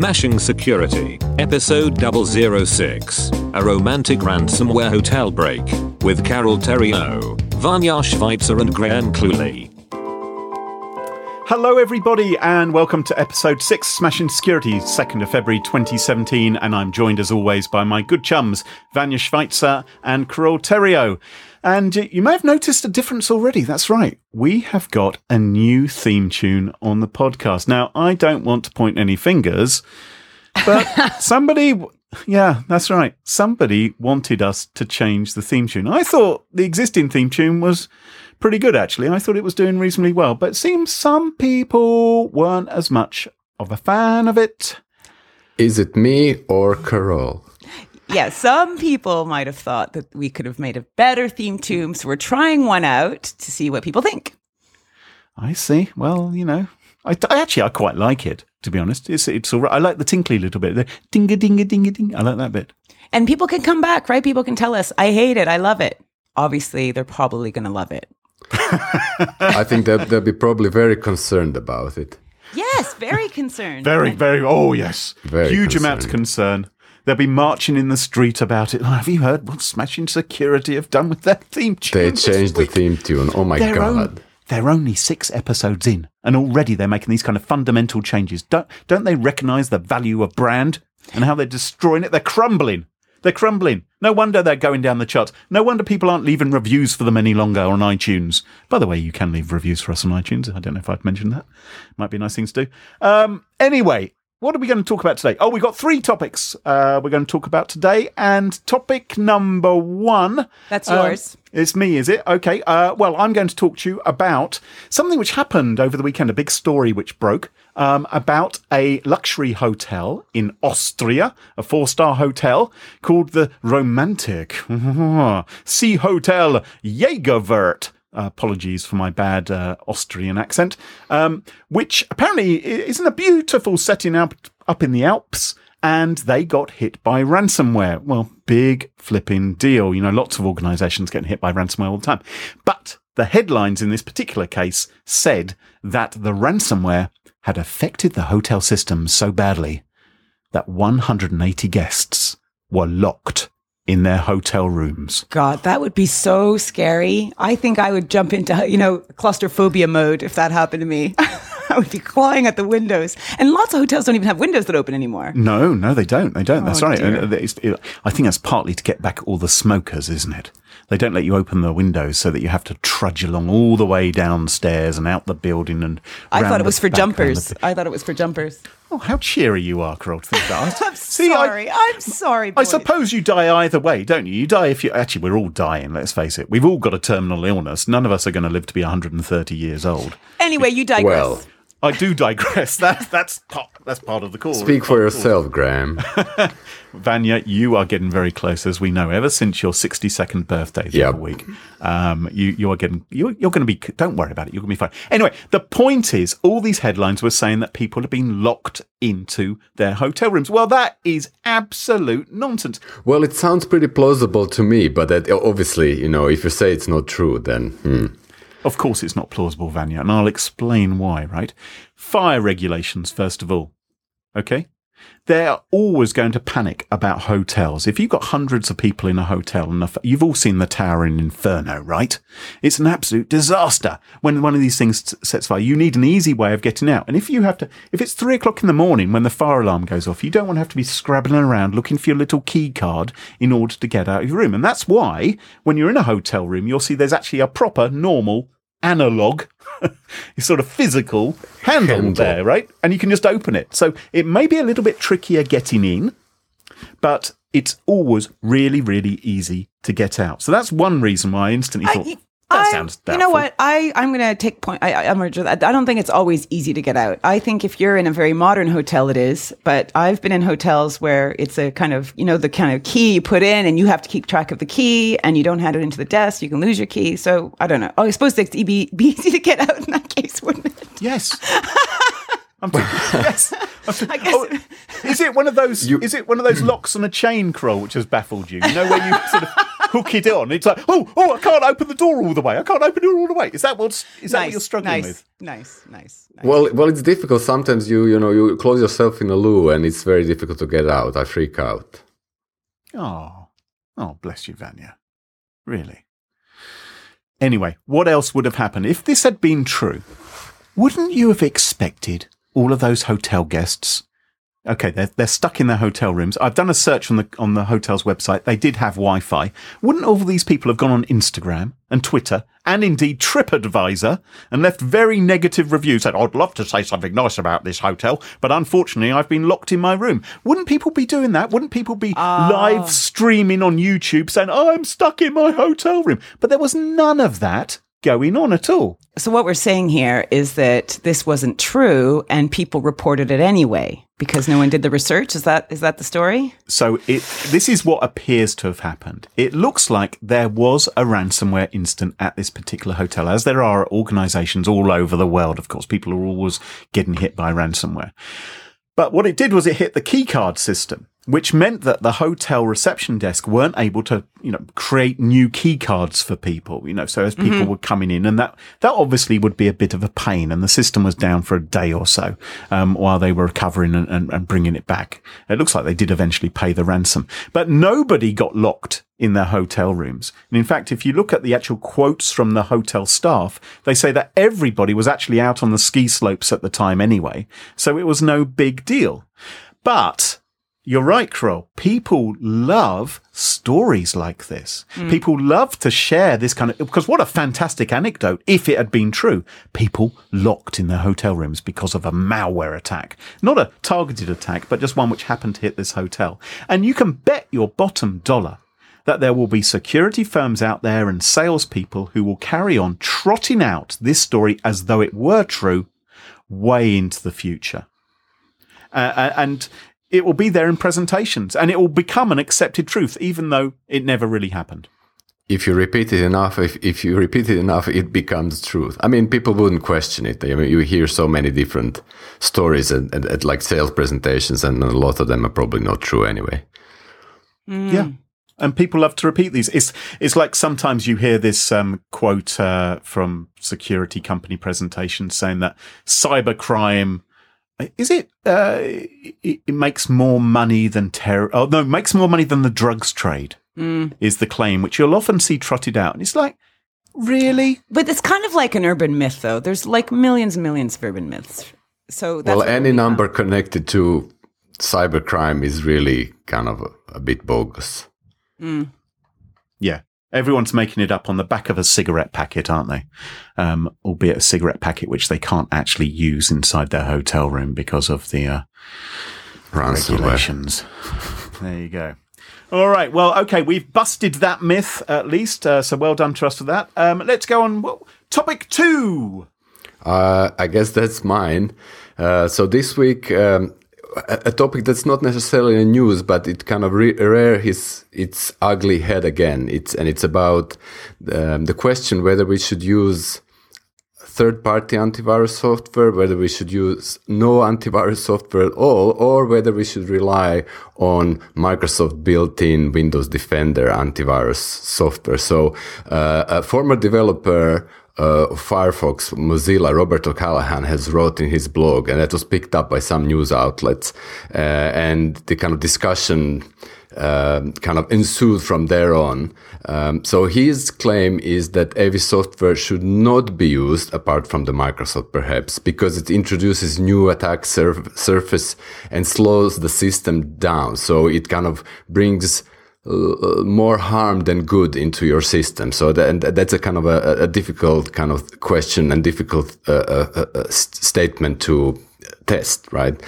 Smashing Security, episode 006, a romantic ransomware hotel break, with Carole Theriault, Vanja Svajcer and Graham Cluley. Hello, everybody, and welcome to episode 6 Smashing Security, 2nd of February 2017. And I'm joined as always by my good chums, Vanja Svajcer and Carole Theriault. And you may have noticed a difference already. That's right. We have got a new theme tune on the podcast. Now, I don't want to point any fingers, but somebody, yeah, that's right. Somebody wanted us to change the theme tune. I thought the existing theme tune was pretty good, actually. I thought it was doing reasonably well, but it seems some people weren't as much of a fan of it. Is it me or Carole? Yeah, some people might have thought that we could have made a better theme tune, so we're trying one out to see what people think. I see. Well, you know, I, I actually I quite like it. To be honest, it's it's all right. I like the tinkly little bit, the dinga dinga dinga ding. I like that bit. And people can come back, right? People can tell us, "I hate it. I love it." Obviously, they're probably going to love it. I think that they'll be probably very concerned about it. Yes, very concerned. Very, very. Oh, yes. Very Huge amount of concern. They'll be marching in the street about it. Have you heard what Smashing Security have done with their theme tune? They changed the theme tune. Oh my They're, god. on- they're only six episodes in, and already they're making these kind of fundamental changes. Don't don't they recognise the value of brand and how they're destroying it? They're crumbling. They're crumbling. No wonder they're going down the charts. No wonder people aren't leaving reviews for them any longer on iTunes. By the way, you can leave reviews for us on iTunes. I don't know if I've mentioned that. Might be a nice thing to do. Um, anyway, what are we going to talk about today? Oh, we've got three topics uh, we're going to talk about today. And topic number one. That's um, yours. it's me, is it? Okay. Uh, well, I'm going to talk to you about something which happened over the weekend, a big story which broke um, about a luxury hotel in Austria, a four star hotel called the Romantic Sea Hotel Jägerwert. Apologies for my bad uh, Austrian accent, um, which apparently is in a beautiful setting up, up in the Alps and they got hit by ransomware. Well, big flipping deal. You know, lots of organizations getting hit by ransomware all the time. But the headlines in this particular case said that the ransomware had affected the hotel system so badly that 180 guests were locked in their hotel rooms. God, that would be so scary. I think I would jump into, you know, claustrophobia mode if that happened to me. I would be clawing at the windows. And lots of hotels don't even have windows that open anymore. No, no, they don't. They don't. That's Oh, right. dear. Uh, it- I think that's partly to get back all the smokers, isn't it? They don't let you open the windows so that you have to trudge along all the way downstairs and out the building and. I thought it was for jumpers. I thought it was for jumpers. Oh, how cheery you are, Carole, to think that. I'm See, sorry. I, am sorry. I suppose you die either way, don't you? You die if you. Actually, we're all dying, let's face it. We've all got a terminal illness. None of us are going to live to be 130 years old. Anyway, you digress. Well, I do digress. That's, that's, part, that's part of the call. speak for yourself, Graham. Vanja, you are getting very close, as we know. Ever since your 62nd birthday the Yep. other week, um, you you are getting you're, you're going to be. Don't worry about it. You're going to be fine. Anyway, the point is, all these headlines were saying that people have been locked into their hotel rooms. Well, that is absolute nonsense. Well, it sounds pretty plausible to me, but that obviously, you know, if you say it's not true, then hmm. Of course, it's not plausible, Vanja, and I'll explain why. Right? Fire regulations, first of all. Okay. They're always going to panic about hotels. If you've got hundreds of people in a hotel, and you've all seen the Towering Inferno, right? It's an absolute disaster when one of these things sets fire. You need an easy way of getting out. And if you have to, if it's three o'clock in the morning when the fire alarm goes off, you don't want to have to be scrabbling around looking for your little key card in order to get out of your room. And that's why when you're in a hotel room, you'll see there's actually a proper, normal, analog, sort of physical handle, Handle. there, right? And you can just open it. So it may be a little bit trickier getting in, but it's always really, really easy to get out. So that's one reason why I instantly I- thought that I- sounds. You know what? I I'm gonna take point. I, I I'm gonna, I don't think it's always easy to get out. I think if you're in a very modern hotel, it is. But I've been in hotels where it's a kind of you know the kind of key you put in, and you have to keep track of the key, and you don't hand it into the desk. You can lose your key. So I don't know. Oh, I suppose it'd be, be easy to get out in that case, wouldn't it? Yes. I'm thinking, yes. I'm thinking- I guess- oh, is it one of those? is it one of those locks on a chain, Carole, which has baffled you? You know where you sort of hook it on. It's like, oh, oh, I can't open the door all the way. I can't open it all the way. Is that what's is that what you're struggling nice, with? nice, nice, nice. Well, well, it's difficult. Sometimes you, you know, you close yourself in a loo, and it's very difficult to get out. I freak out. Oh, oh, bless you, Vanja. Really. Anyway, what else would have happened if this had been true? Wouldn't you have expected all of those hotel guests? Okay, they're they're stuck in their hotel rooms. I've done a search on the on the hotel's website. They did have Wi-Fi. Wouldn't all these people have gone on Instagram and Twitter and indeed TripAdvisor and left very negative reviews? Said, "I'd love to say something nice about this hotel, but unfortunately, I've been locked in my room." Wouldn't people be doing that? Wouldn't people be ah. live streaming on YouTube saying, "I'm stuck in my hotel room"? But there was none of that going on at all. So what we're saying here is that this wasn't true, and people reported it anyway because no one did the research. Is that is that the story? So it this is what appears to have happened. It looks like there was a ransomware incident at this particular hotel, as there are organisations all over the world. Of course, people are always getting hit by ransomware. But what it did was it hit the keycard system, which meant that the hotel reception desk weren't able to, you know, create new key cards for people, you know, so as people were coming in and that, that obviously would be a bit of a pain and the system was down for a day or so, um, while they were recovering and, and, and bringing it back. It looks like they did eventually pay the ransom, but nobody got locked in their hotel rooms. And in fact, if you look at the actual quotes from the hotel staff, they say that everybody was actually out on the ski slopes at the time anyway. So it was no big deal. But you're right, Carole. People love stories like this. People love to share this kind of, because what a fantastic anecdote if it had been true. People locked in their hotel rooms because of a malware attack. Not a targeted attack, but just one which happened to hit this hotel. And you can bet your bottom dollar that there will be security firms out there and salespeople who will carry on trotting out this story as though it were true way into the future. Uh, and it will be there in presentations and it will become an accepted truth, even though it never really happened. If you repeat it enough, if, if you repeat it enough, it becomes truth. I mean, people wouldn't question it. I mean, you hear so many different stories at, at, at like sales presentations, and a lot of them are probably not true anyway. Yeah. And people love to repeat these. It's it's like sometimes you hear this um, quote uh, from security company presentations saying that cybercrime is it uh, it, it makes more money than terror. Oh no, it makes more money than the drugs trade is the claim, which you'll often see trotted out. And it's like, really? But it's kind of like an urban myth, though. There's like millions and millions of urban myths. So that's well, any we number found. connected to cybercrime is really kind of a, a bit bogus. Yeah. Everyone's making it up on the back of a cigarette packet, aren't they? Um, albeit a cigarette packet which they can't actually use inside their hotel room because of the uh, regulations. there you go. All right. Well, okay. We've busted that myth at least. Uh, so well done to us for that. Um, let's go on. Well, topic two. Uh, I guess that's mine. Uh, so this week, um, a, topic that's not necessarily news, but it kind of re- rear his its ugly head again. It's and it's about um, the question whether we should use third-party antivirus software, whether we should use no antivirus software at all, or whether we should rely on Microsoft built-in Windows Defender antivirus software. So, uh, a former developer uh, Firefox, Mozilla, Robert O'Callahan has wrote in his blog, and that was picked up by some news outlets, uh, and the kind of discussion um, kind of ensued from there on. Um, so his claim is that AV software should not be used apart from the Microsoft perhaps because it introduces new attack surf- surface and slows the system down. So it kind of brings uh, more harm than good into your system. So that, that's a kind of a, a difficult kind of question and difficult uh, uh, uh, statement to test, right?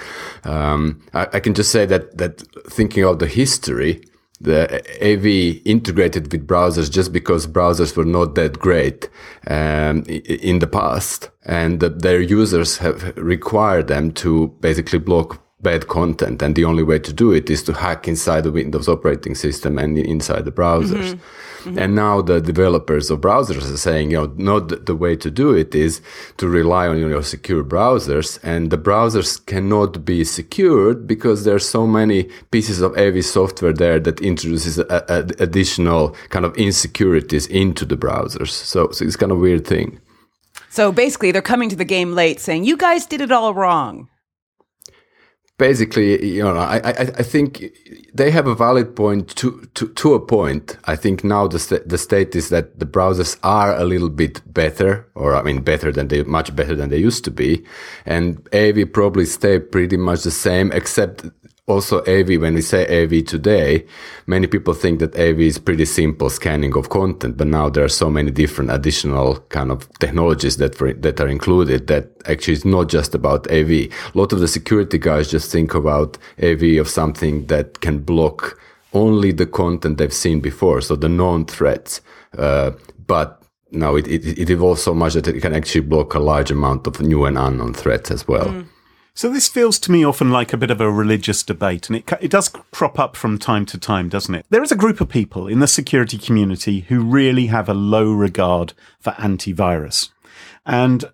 Um, I, I can just say that that thinking of the history, the AV integrated with browsers just because browsers were not that great um, in the past, and that their users have required them to basically block bad content, and the only way to do it is to hack inside the Windows operating system and inside the browsers. Mm-hmm. And now the developers of browsers are saying, you know, no, the, way to do it is to rely on your secure browsers. And the browsers cannot be secured because there's so many pieces of AV software there that introduces a, a, additional kind of insecurities into the browsers. So, so it's kind of a weird thing. So basically, they're coming to the game late saying, you guys did it all wrong basically, you know, I, I, I think they have a valid point to, to, to a point. I think now the, st- the state is that the browsers are a little bit better, or I mean, better than they, much better than they used to be. And AV probably stay pretty much the same, except also AV, when we say AV today, many people think that AV is pretty simple scanning of content, but now there are so many different additional kind of technologies that for, that are included that actually it's not just about AV. A lot of the security guys just think about AV of something that can block only the content they've seen before, so the known threats. Uh, but now it, it, it evolves so much that it can actually block a large amount of new and unknown threats as well. Mm. So this feels to me often like a bit of a religious debate, and it it does crop up from time to time, doesn't it? There is a group of people in the security community who really have a low regard for antivirus, and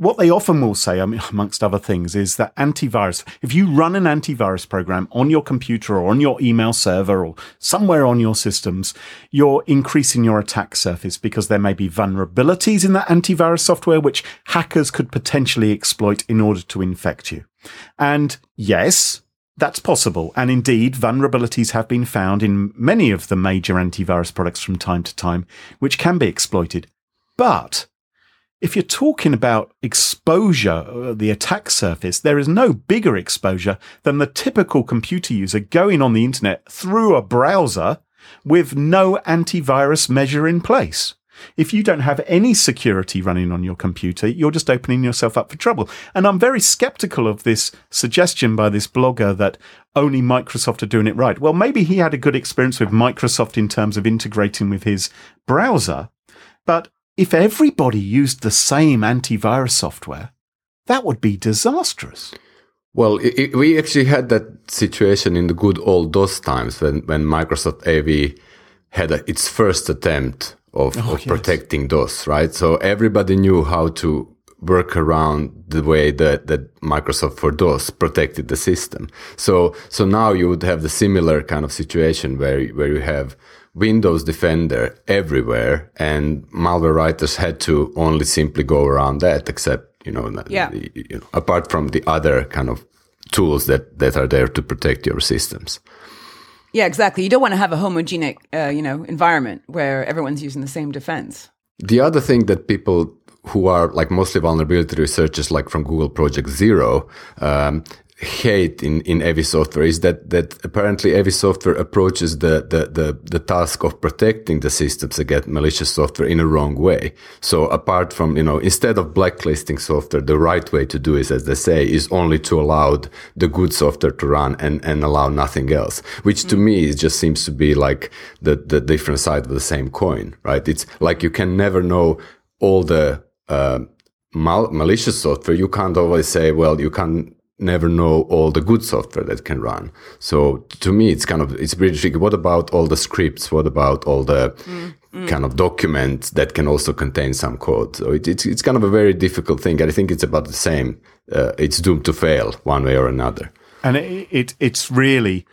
what they often will say, I mean, amongst other things, is that antivirus, if you run an antivirus program on your computer or on your email server or somewhere on your systems, you're increasing your attack surface because there may be vulnerabilities in that antivirus software which hackers could potentially exploit in order to infect you. And yes, that's possible. And indeed, vulnerabilities have been found in many of the major antivirus products from time to time, which can be exploited. But if you're talking about exposure, the attack surface, there is no bigger exposure than the typical computer user going on the internet through a browser with no antivirus measure in place. If you don't have any security running on your computer, you're just opening yourself up for trouble. And I'm very skeptical of this suggestion by this blogger that only Microsoft are doing it right. Well, maybe he had a good experience with Microsoft in terms of integrating with his browser, but if everybody used the same antivirus software, that would be disastrous. Well, it, it, we actually had that situation in the good old DOS times when, when Microsoft AV had a, its first attempt of, oh, of yes. protecting DOS, right? So everybody knew how to work around the way that, that Microsoft for DOS protected the system. So, so now you would have the similar kind of situation where, where you have Windows Defender everywhere, and malware writers had to only simply go around that, except you know, yeah. you know, apart from the other kind of tools that that are there to protect your systems. Yeah, exactly. You don't want to have a homogenic, uh, you know, environment where everyone's using the same defense. The other thing that people who are like mostly vulnerability researchers, like from Google Project Zero, um, hate in, in AV software is that, that apparently AV software approaches the, the, the, the task of protecting the systems against malicious software in a wrong way. So apart from, you know, instead of blacklisting software, the right way to do is, as they say, is only to allow the good software to run and, and allow nothing else, which to me just seems to be like the, the different side of the same coin, right? It's like you can never know all the, uh, mal- malicious software. You can't always say, well, you can never know all the good software that can run. So to me, it's kind of it's pretty tricky. What about all the scripts? What about all the mm, mm. kind of documents that can also contain some code? So it, it's it's kind of a very difficult thing. And I think it's about the same. Uh, it's doomed to fail one way or another. And it, it it's really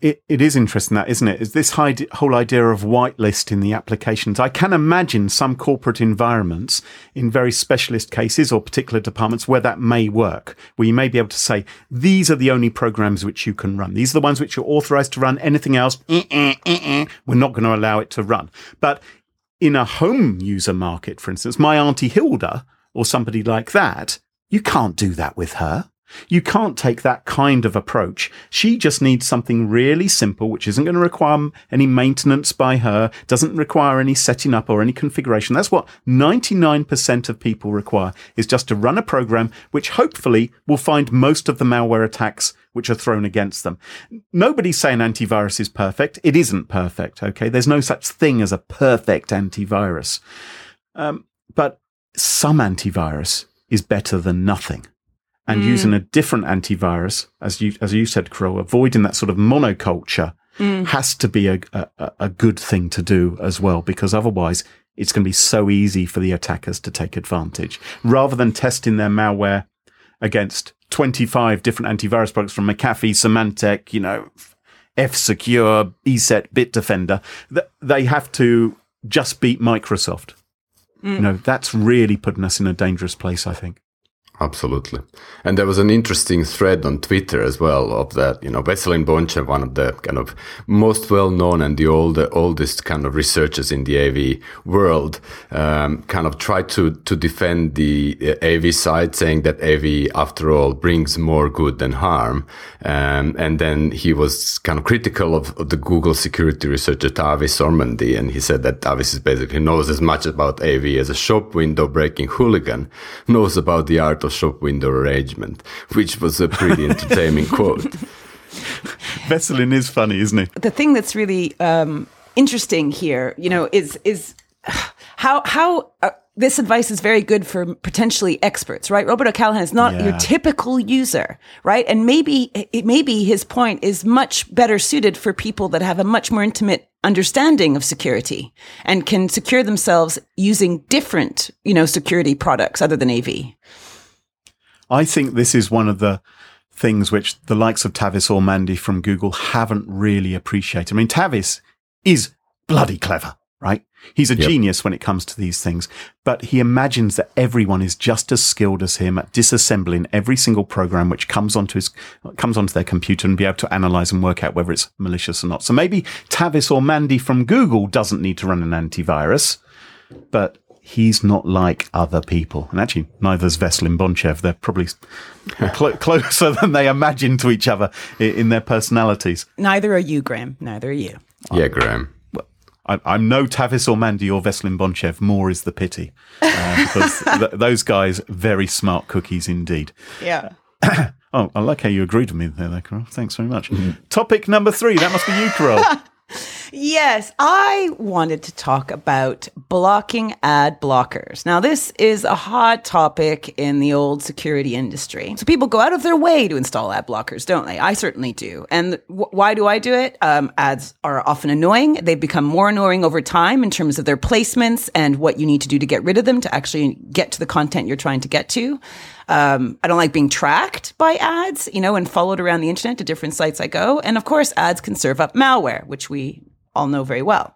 it, it is interesting that, isn't it? Is this whole idea of whitelist in the applications? I can imagine some corporate environments in very specialist cases or particular departments where that may work, where you may be able to say, these are the only programs which you can run. These are the ones which you're authorized to run. Anything else, eh, eh, eh, we're not going to allow it to run. But in a home user market, for instance, my Auntie Hilda or somebody like that, you can't do that with her. You can't take that kind of approach. She just needs something really simple, which isn't going to require any maintenance by her, doesn't require any setting up or any configuration. That's what 99% of people require is just to run a program which hopefully will find most of the malware attacks which are thrown against them. Nobody's saying antivirus is perfect. It isn't perfect. Okay. There's no such thing as a perfect antivirus. Um, but some antivirus is better than nothing and mm. using a different antivirus, as you as you said, Carole, avoiding that sort of monoculture has to be a, a, a good thing to do as well, because otherwise it's going to be so easy for the attackers to take advantage. Rather than testing their malware against 25 different antivirus products from McAfee, Symantec, you know, F Secure, ESET, Bitdefender, th- they have to just beat Microsoft. You know, that's really putting us in a dangerous place, I think. Absolutely. And there was an interesting thread on Twitter as well of that, you know, Vesselin Bontchev, one of the kind of most well known and the old, oldest kind of researchers in the AV world, um, kind of tried to, to defend the uh, AV side, saying that AV, after all, brings more good than harm. Um, and then he was kind of critical of, of the Google security researcher Tavis Ormandy. And he said that Tavis is basically knows as much about AV as a shop window breaking hooligan knows about the art of shop window arrangement, which was a pretty entertaining quote. Vesselin is funny, isn't it? the thing that's really um, interesting here, you know, is is how how uh, this advice is very good for potentially experts, right? Robert O'Callahan is not your typical user, right? And maybe it, maybe his point is much better suited for people that have a much more intimate understanding of security and can secure themselves using different, you know, security products other than AV. I think this is one of the things which the likes of Tavis Ormandy from Google haven't really appreciated. I mean, Tavis is bloody clever, right? He's a genius when it comes to these things, but he imagines that everyone is just as skilled as him at disassembling every single program which comes onto his comes onto their computer and be able to analyze and work out whether it's malicious or not. So maybe Tavis Ormandy from Google doesn't need to run an antivirus, but he's not like other people. And actually, neither's Vesselin Bontchev. They're probably clo- closer than they imagine to each other i- in their personalities. Neither are you, Graham. Neither are you. Yeah, Graham. I, I'm no Tavis Ormandy or Vesselin Bontchev. More is the pity. Uh, because th- those guys, very smart cookies indeed. Yeah. Oh, I like how you agreed with me there, there Carole. Thanks very much. Topic number three. That must be you, Carole. Yes, I wanted to talk about blocking ad blockers. Now, this is a hot topic in the old security industry. So people go out of their way to install ad blockers, don't they? I certainly do. And wh- why do I do it? Um, ads are often annoying. They've become more annoying over time in terms of their placements and what you need to do to get rid of them to actually get to the content you're trying to get to. Um, I don't like being tracked by ads, you know, and followed around the internet to different sites I go. And of course, ads can serve up malware, which we all know very well.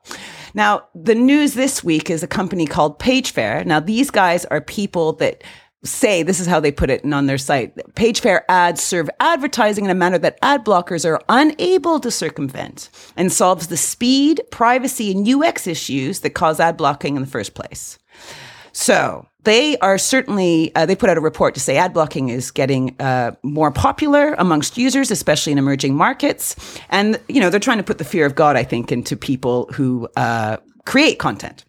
Now, the news this week is a company called PageFair. Now, these guys are people that say this is how they put it on their site. PageFair ads serve advertising in a manner that ad blockers are unable to circumvent and solves the speed, privacy, and UX issues that cause ad blocking in the first place. So they are certainly, uh, they put out a report to say ad blocking is getting uh, more popular amongst users, especially in emerging markets. And, you know, they're trying to put the fear of God, I think, into people who uh, create content.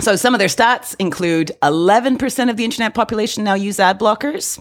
So some of their stats include 11% of the internet population now use ad blockers.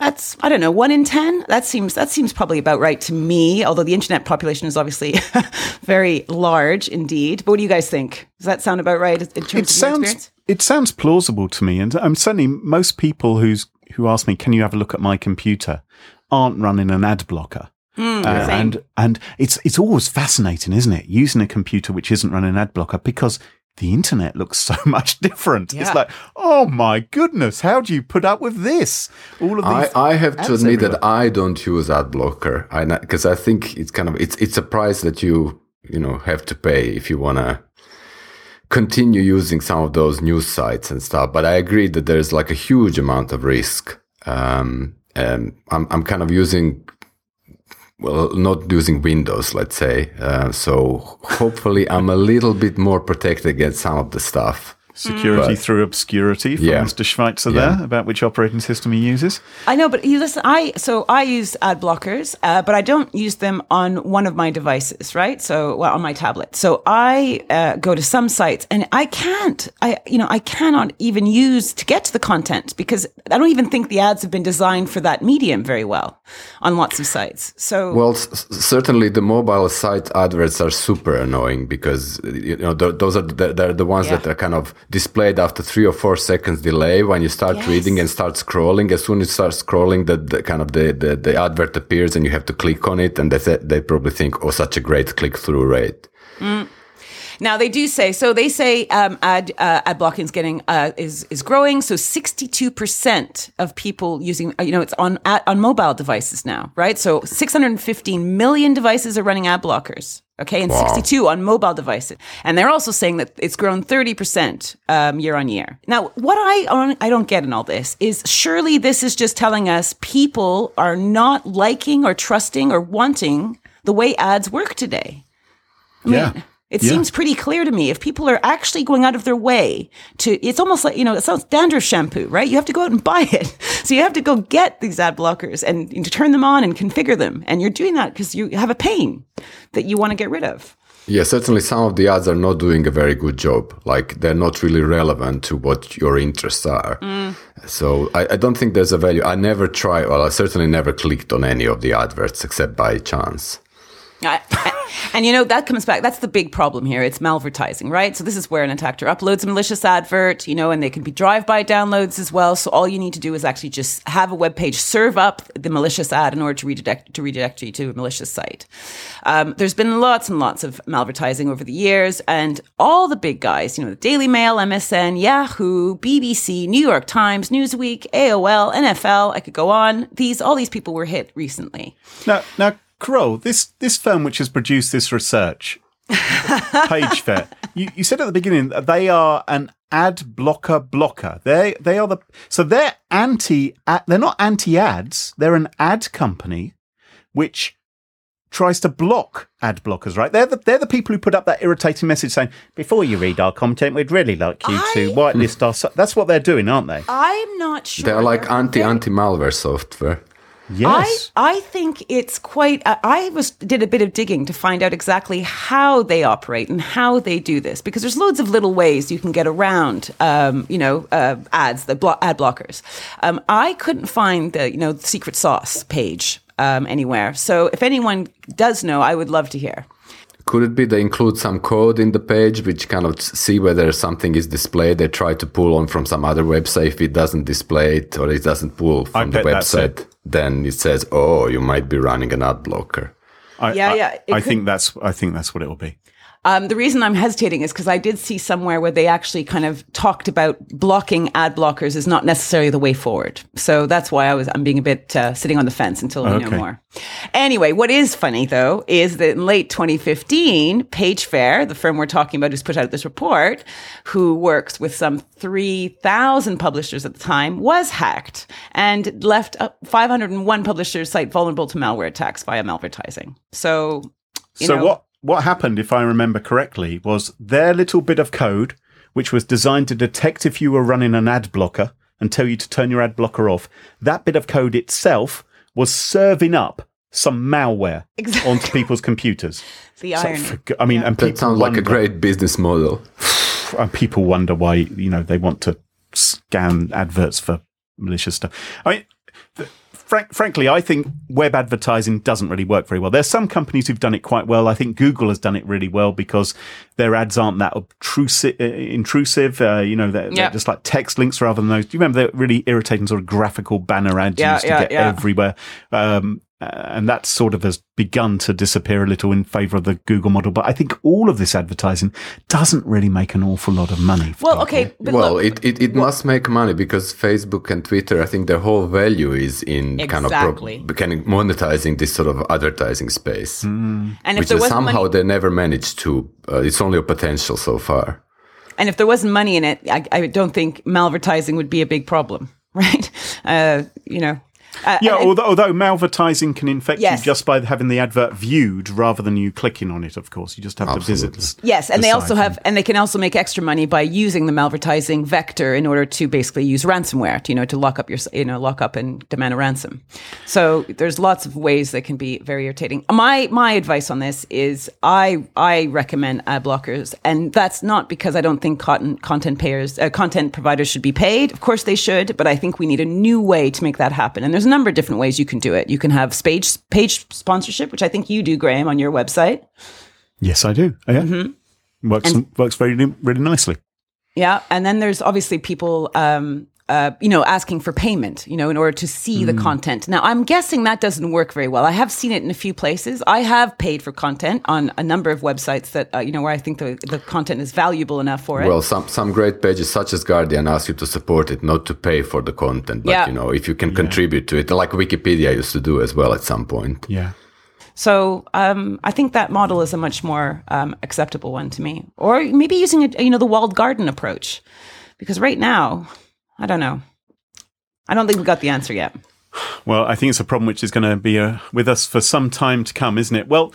That's I don't know one in ten. That seems that seems probably about right to me. Although the internet population is obviously very large indeed. But what do you guys think? Does that sound about right in terms it of your sounds experience? It sounds plausible to me, and um, certainly most people who's who ask me, "Can you have a look at my computer?" aren't running an ad blocker. Uh, and and it's it's always fascinating, isn't it? Using a computer which isn't running an ad blocker because the internet looks so much different. Yeah. It's like, oh my goodness, how do you put up with this? All of I, these. I I have to admit everywhere. that I don't use ad blocker. I because I think it's kind of it's it's a price that you you know have to pay if you wanna continue using some of those news sites and stuff. But I agree that there's like a huge amount of risk. Um, and I'm I'm kind of using well not using Windows, let's say. Uh, so hopefully I'm a little bit more protected against some of the stuff. Security through obscurity from Yeah. Mr. Svajcer Yeah. there about which operating system he uses. I know, but you listen. I so I use ad blockers, uh, but I don't use them on one of my devices, right? So well, on my tablet. So I uh, go to some sites, and I can't. I you know I cannot even use to get to the content because I don't even think the ads have been designed for that medium very well on lots of sites. So Well, s- s- certainly the mobile site adverts are super annoying because you know th- those are the, they're the ones Yeah. that are kind of displayed after three or four seconds delay when you start Yes. reading and start scrolling. As soon as you start scrolling, the, the kind of the, the, the advert appears and you have to click on it, and they th- they probably think, oh, such a great click through rate. Now they do say so. They say um, ad uh, ad blocking is getting uh, is is growing. So sixty two percent of people using uh, you know it's on ad, on mobile devices now, right? So six hundred fifteen million devices are running ad blockers. Okay, and sixty two on mobile devices, and they're also saying that it's grown thirty percent um, year on year. Now, what I I don't get in all this is surely this is just telling us people are not liking or trusting or wanting the way ads work today. yeah. It Yeah. seems pretty clear to me if people are actually going out of their way to, it's almost like, you know, it sounds dandruff shampoo, right? You have to go out and buy it. So you have to go get these ad blockers and, and to turn them on and configure them. And you're doing that because you have a pain that you want to get rid of. Yeah, certainly some of the ads are not doing a very good job. Like they're not really relevant to what your interests are. Mm. So I, I don't think there's a value. I never try, well, I certainly never clicked on any of the adverts except by chance. I- and you know that comes back. That's the big problem here. It's malvertising, right? So this is where an attacker uploads a malicious advert, you know, and they can be drive-by downloads as well. So all you need to do is actually just have a web page serve up the malicious ad in order to redirect to redirect you to a malicious site. Um, there's been lots and lots of malvertising over the years, and all the big guys, you know, the Daily Mail, MSN, Yahoo, BBC, New York Times, Newsweek, AOL, NFL. I could go on. These all these people were hit recently. Now, now, Carole, this this firm which has produced this research, PageFair, you, you said at the beginning that they are an ad blocker blocker. They they are the so they're anti. They're not anti ads. They're an ad company, which tries to block ad blockers. Right? They're the they're the people who put up that irritating message saying, "Before you read our content, we'd really like you to whitelist our." So-" That's what they're doing, aren't they? I'm not sure. They're like anti anti malware software. Yes. I, I think it's quite. I- I was did a bit of digging to find out exactly how they operate and how they do this because there's loads of little ways you can get around, um, you know, uh, ads, the blo- ad blockers. Um, I couldn't find the you know the secret sauce page um, anywhere. So if anyone does know, I would love to hear. Could it be they include some code in the page which kind of see whether something is displayed? They try to pull on from some other website. If it doesn't display it or it doesn't pull from the bet that's it. website, then it says, "Oh, you might be running an ad blocker." I, Yeah, I- yeah, I could- think that's I think that's what it will be. Um, the reason I'm hesitating is because I did see somewhere where they actually kind of talked about blocking ad blockers is not necessarily the way forward. So that's why I was I'm being a bit uh, sitting on the fence until we know more. Anyway, what is funny though is that in late 2015, PageFair, the firm we're talking about, who's put out this report, who works with some 3,000 publishers at the time, was hacked and left up 501 publishers' site vulnerable to malware attacks via malvertising. So. You so know, what what happened, if I remember correctly, was their little bit of code, which was designed to detect if you were running an ad blocker and tell you to turn your ad blocker off. That bit of code itself was serving up some malware Exactly. onto people's computers. The So irony. for I mean, and That people sounds like a great business model. and people wonder why you know they want to scan adverts for malicious stuff. I mean, th- frank, frankly, I think web advertising doesn't really work very well. There's some companies who've done it quite well. I think Google has done it really well because their ads aren't that obtrusive. Uh, intrusive, uh, you know, they're, Yeah. they're just like text links rather than those. Do you remember the really irritating sort of graphical banner ads you Yeah, used to yeah, get everywhere? Um, and that sort of has begun to disappear a little in favor of the Google model. But I think all of this advertising doesn't really make an awful lot of money. Well, people. okay, but well, look, it, it, it must make money because Facebook and Twitter, I think their whole value is in kind of pro- kind of monetizing this sort of advertising space, and if which there is somehow money, they never managed to. Uh, it's only a potential so far. and if there wasn't money in it, I, I don't think malvertising would be a big problem, right? Uh, you know, uh, Yeah, and- although, although malvertising can infect Yes. you just by having the advert viewed rather than you clicking on it. Of course, you just have to visit. The- Yes, and the they also site have, and they can also make extra money by using the malvertising vector in order to basically use ransomware, to, you know, to lock up your, you know, lock up and demand a ransom. So there's lots of ways that can be very irritating. My my advice on this is I I recommend ad blockers, and that's not because I don't think content content payers uh, content providers should be paid. Of course they should, but I think we need a new way to make that happen. And there's a number of different ways you can do it. You can have page page sponsorship, which I think you do, Graham, on your website. Yes, I do. Yeah. Mm-hmm. Works works very really nicely. Yeah, and then there's obviously people, um, uh, you know, asking for payment, you know, in order to see Mm. the content. Now, I'm guessing that doesn't work very well. I have seen it in a few places. I have paid for content on a number of websites that, uh, you know, where I think the, the content is valuable enough for it. Well, some some great pages such as Guardian ask you to support it, not to pay for the content. But Yeah. you know, if you can contribute to it, like Wikipedia used to do as well at some point. Yeah. So um, I think that model is a much more um, acceptable one to me. Or maybe using a, you know the walled garden approach, because right now, I don't know. I don't think we got the answer yet. Well, I think it's a problem which is going to be uh, with us for some time to come, isn't it? Well,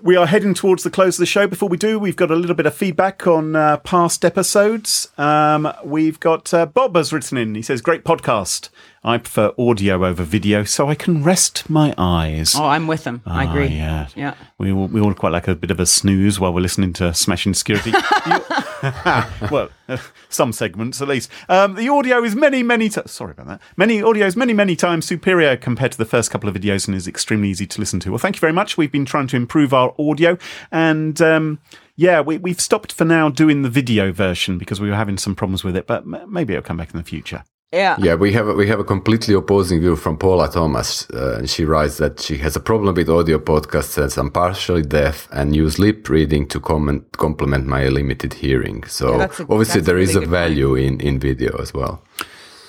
we are heading towards the close of the show. Before we do, we've got a little bit of feedback on uh, past episodes. Um, we've got uh, Bob has written in. He says, "Great podcast. I prefer audio over video, so I can rest my eyes." Oh, I'm with. I Ah, agree. yeah. Yeah. We all, we all quite like a bit of a snooze while we're listening to Smashing Security. You- well, some segments at least. Um, the audio is many, many. T- sorry about that. Many audio is many, many times superior compared to the first couple of videos, and is extremely easy to listen to. Well, thank you very much. We've been trying to improve our audio, and um, yeah, we, we've stopped for now doing the video version because we were having some problems with it. But maybe it'll come back in the future. Yeah. Yeah, we have a, we have a completely opposing view from Paula Thomas, uh, and she writes that she has a problem with audio podcasts as I'm partially deaf and use lip reading to comment, complement my limited hearing. So Yeah, a- obviously that's a there is really a good point. value in, in video as well.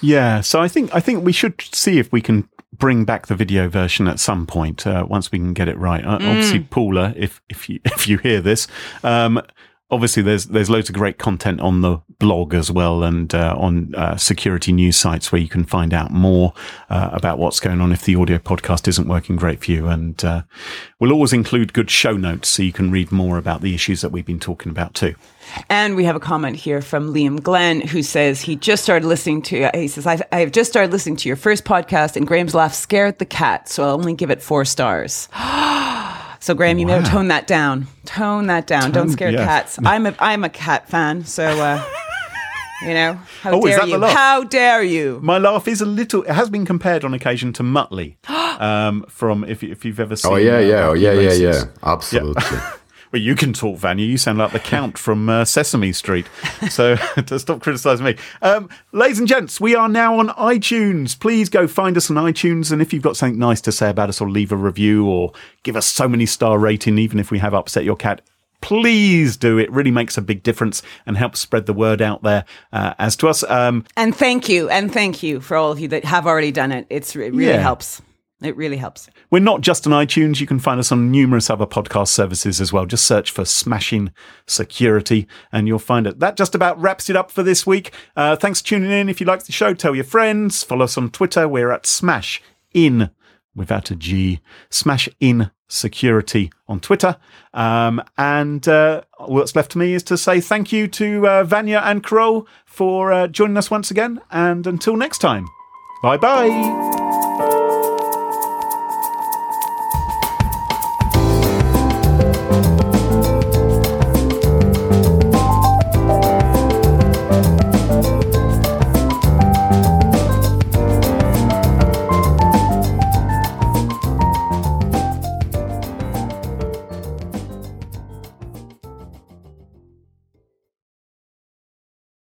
Yeah, so I think I think we should see if we can bring back the video version at some point uh, once we can get it right. Uh, Obviously, Paula, if if you if you hear this, um, obviously there's there's loads of great content on the blog as well and uh, on uh, security news sites where you can find out more uh, about what's going on if the audio podcast isn't working great for you. And uh, we'll always include good show notes so you can read more about the issues that we've been talking about too. And we have a comment here from Liam Glenn who says he just started listening to, he says, I've, I have just started listening to your first podcast and Graham's laugh scared the cat. So I'll only give it four stars. so Graham, you better tone that down. Tone that down. Don't scare yes. cats. I'm a, I'm a cat fan. So, uh, you know, how Oh, is dare that the you? laugh? How dare you? My laugh is a little. It has been compared on occasion to Muttley, um, from if if you've ever seen. Oh yeah, uh, yeah, oh Rocky yeah, yeah, Races. yeah, absolutely. Well, you can talk, Vanja. You sound like the Count from uh, Sesame Street. So to stop criticising me. Um, ladies and gents, we are now on iTunes. Please go find us on iTunes. And if you've got something nice to say about us or leave a review or give us so many star rating, even if we have upset your cat, please do. It really makes a big difference and helps spread the word out there uh, as to us. Um, And thank you. And thank you for all of you that have already done it. It's, it really Yeah. helps. It really helps. We're not just on iTunes. You can find us on numerous other podcast services as well. Just search for Smashing Security and you'll find it. That just about wraps it up for this week. Uh, thanks for tuning in. If you like the show, tell your friends. Follow us on Twitter. We're at Smash In without a G. Smash In Security on Twitter. Um, and uh, what's left to me is to say thank you to uh, Vanja and Carole for uh, joining us once again. And until next time, bye bye.